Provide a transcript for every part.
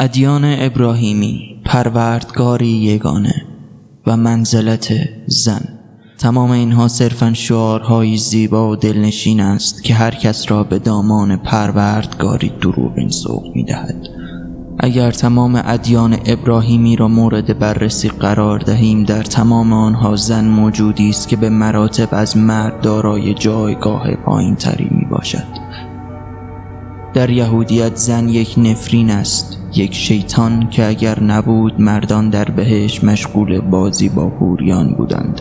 ادیان ابراهیمی پروردگاری یگانه و منزلت زن. تمام اینها صرفا شعارهایی زیبا و دلنشین است که هر کس را به دامان پروردگاری دروغین سوق می دهد. اگر تمام ادیان ابراهیمی را مورد بررسی قرار دهیم در تمام آنها زن موجودی است که به مراتب از مرد دارای جایگاه پایین تری می باشد در یهودیت زن یک نفرین است. یک شیطان که اگر نبود مردان در بهش مشغول بازی با هوریان بودند.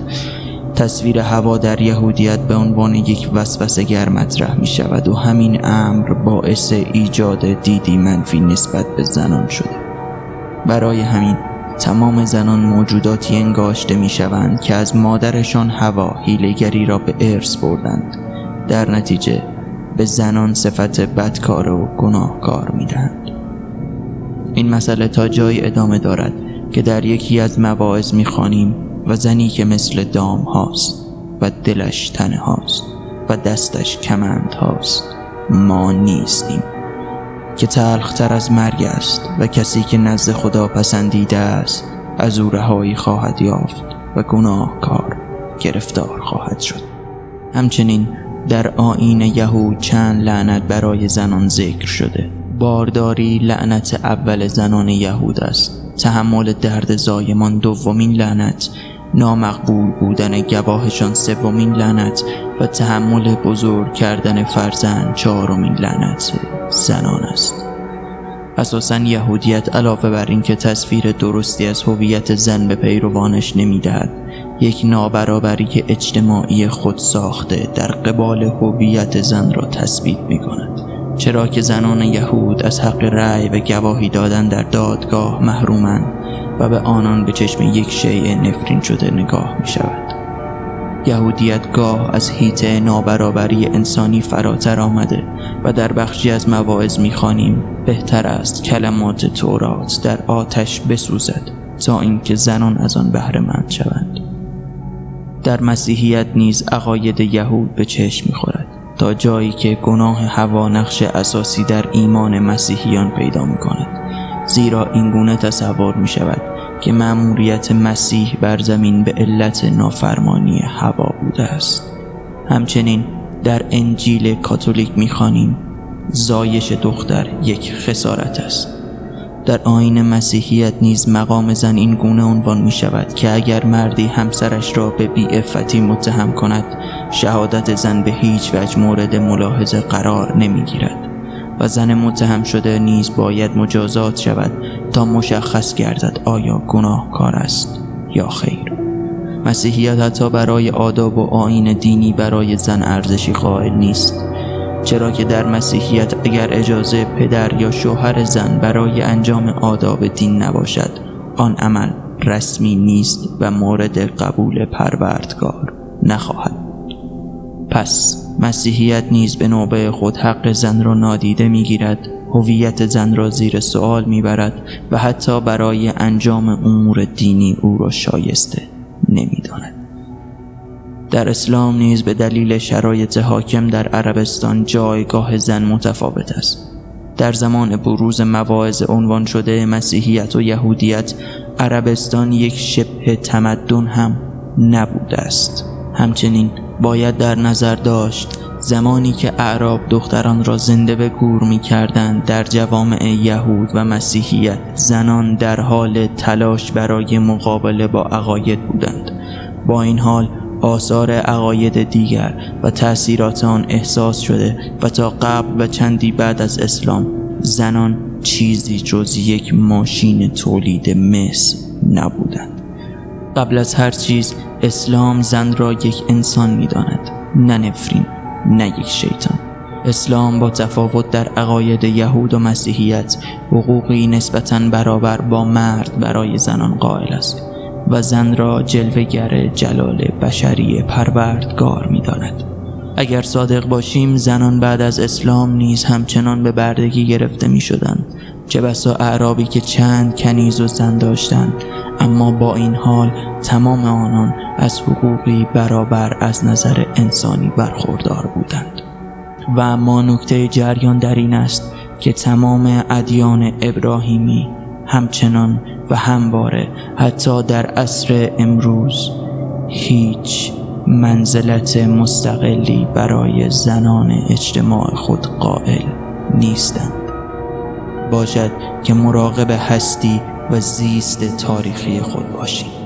تصویر هوا در یهودیت به عنوان یک وسوسه گر مطرح می شود و همین امر باعث ایجاد دیدی منفی نسبت به زنان شده برای همین تمام زنان موجوداتی انگاشته می شوند که از مادرشان هوا هیلگری را به ارث بردند. در نتیجه به زنان صفت بدکار و گناهکار می‌دهند. این مسئله تا جایی ادامه دارد که در یکی از مواعظ می‌خوانیم و زنی که مثل دام هاست و دلش تنه هاست و دستش کمند هاست ما نیستیم. که تلختر از مرگ است و کسی که نزد خدا پسندیده است از او رهایی خواهد یافت و گناهکار گرفتار خواهد شد. همچنین در آین یهود چند لعنت برای زنان ذکر شده. بارداری لعنت اول زنان یهود است. تحمل درد زایمان دومین لعنت نامقبول بودن گواهشان سومین لعنت و تحمل بزرگ کردن فرزند چهارمین لعنت زنان است. اساسا یهودیت علاوه بر اینکه تصویر درستی از هویت زن به پیروانش نمی‌دهد یک نابرابری اجتماعی خود ساخته در قبال هویت زن را تثبیت می کند چرا که زنان یهود از حق رأی و گواهی دادن در دادگاه محرومند و به آنان به چشم یک شیء نفرین شده نگاه می شود یهودیت گاه از هیته نابرابری انسانی فراتر آمده و در بخشی از مواعظ می‌خوانیم بهتر است کلمات تورات در آتش بسوزد تا اینکه زنان از آن بهره مند شوند. در مسیحیت نیز عقاید یهود به چشم می‌خورد. تا جایی که گناه هوا نقش اساسی در ایمان مسیحیان پیدا می کند زیرا این گونه تصور می شود که مأموریت مسیح بر زمین به علت نافرمانی هوا بوده است. همچنین در انجیل کاتولیک می‌خوانیم زایش دختر یک خسارت است. در آین مسیحیت نیز مقام زن این گونه عنوان می شود که اگر مردی همسرش را به افتی متهم کند شهادت زن به هیچ وجه مورد ملاحظه قرار نمی گیرد و زن متهم شده نیز باید مجازات شود تا مشخص گردد آیا گناهکار است یا خیر. مسیحیت حتی برای آداب و آین دینی برای زن ارزشی قائل نیست. چرا که در مسیحیت اگر اجازه پدر یا شوهر زن برای انجام آداب دین نباشد آن عمل رسمی نیست و مورد قبول پروردگار نخواهد. پس مسیحیت نیز به نوبه خود حق زن را نادیده می‌گیرد هویت زن را زیر سوال می‌برد و حتی برای انجام امور دینی او را شایسته نمی‌داند. در اسلام نیز به دلیل شرایط حاکم در عربستان جایگاه زن متفاوت است. در زمان بروز مواعظ عنوان شده مسیحیت و یهودیت عربستان یک شبه تمدن هم نبوده است. همچنین باید در نظر داشت زمانی که اعراب دختران را زنده به گور می کردند در جوامع یهود و مسیحیت زنان در حال تلاش برای مقابله با عقاید بودند. با این حال آثار عقاید دیگر و تأثیرات آن احساس شده و تا قبل و چندی بعد از اسلام زنان چیزی جز یک ماشین تولید مس نبودند. قبل از هر چیز اسلام زن را یک انسان می‌داند نه نفرین نه یک شیطان. اسلام با تفاوت در عقاید یهود و مسیحیت حقوقی نسبتا برابر با مرد برای زنان قائل است. و زن را جلوگر جلال بشری پروردگار می داند. اگر صادق باشیم زنان بعد از اسلام نیز همچنان به بردگی گرفته می شدن. چه بسا اعرابی که چند کنیز و زن داشتند اما با این حال تمام آنان از حقوقی برابر از نظر انسانی برخوردار بودند و اما نکته جریان در این است که تمام ادیان ابراهیمی همچنان و همواره حتی در عصر امروز هیچ منزلت مستقلی برای زنان اجتماع خود قائل نیستند. باشد که مراقب هستی و زیست تاریخی خود باشید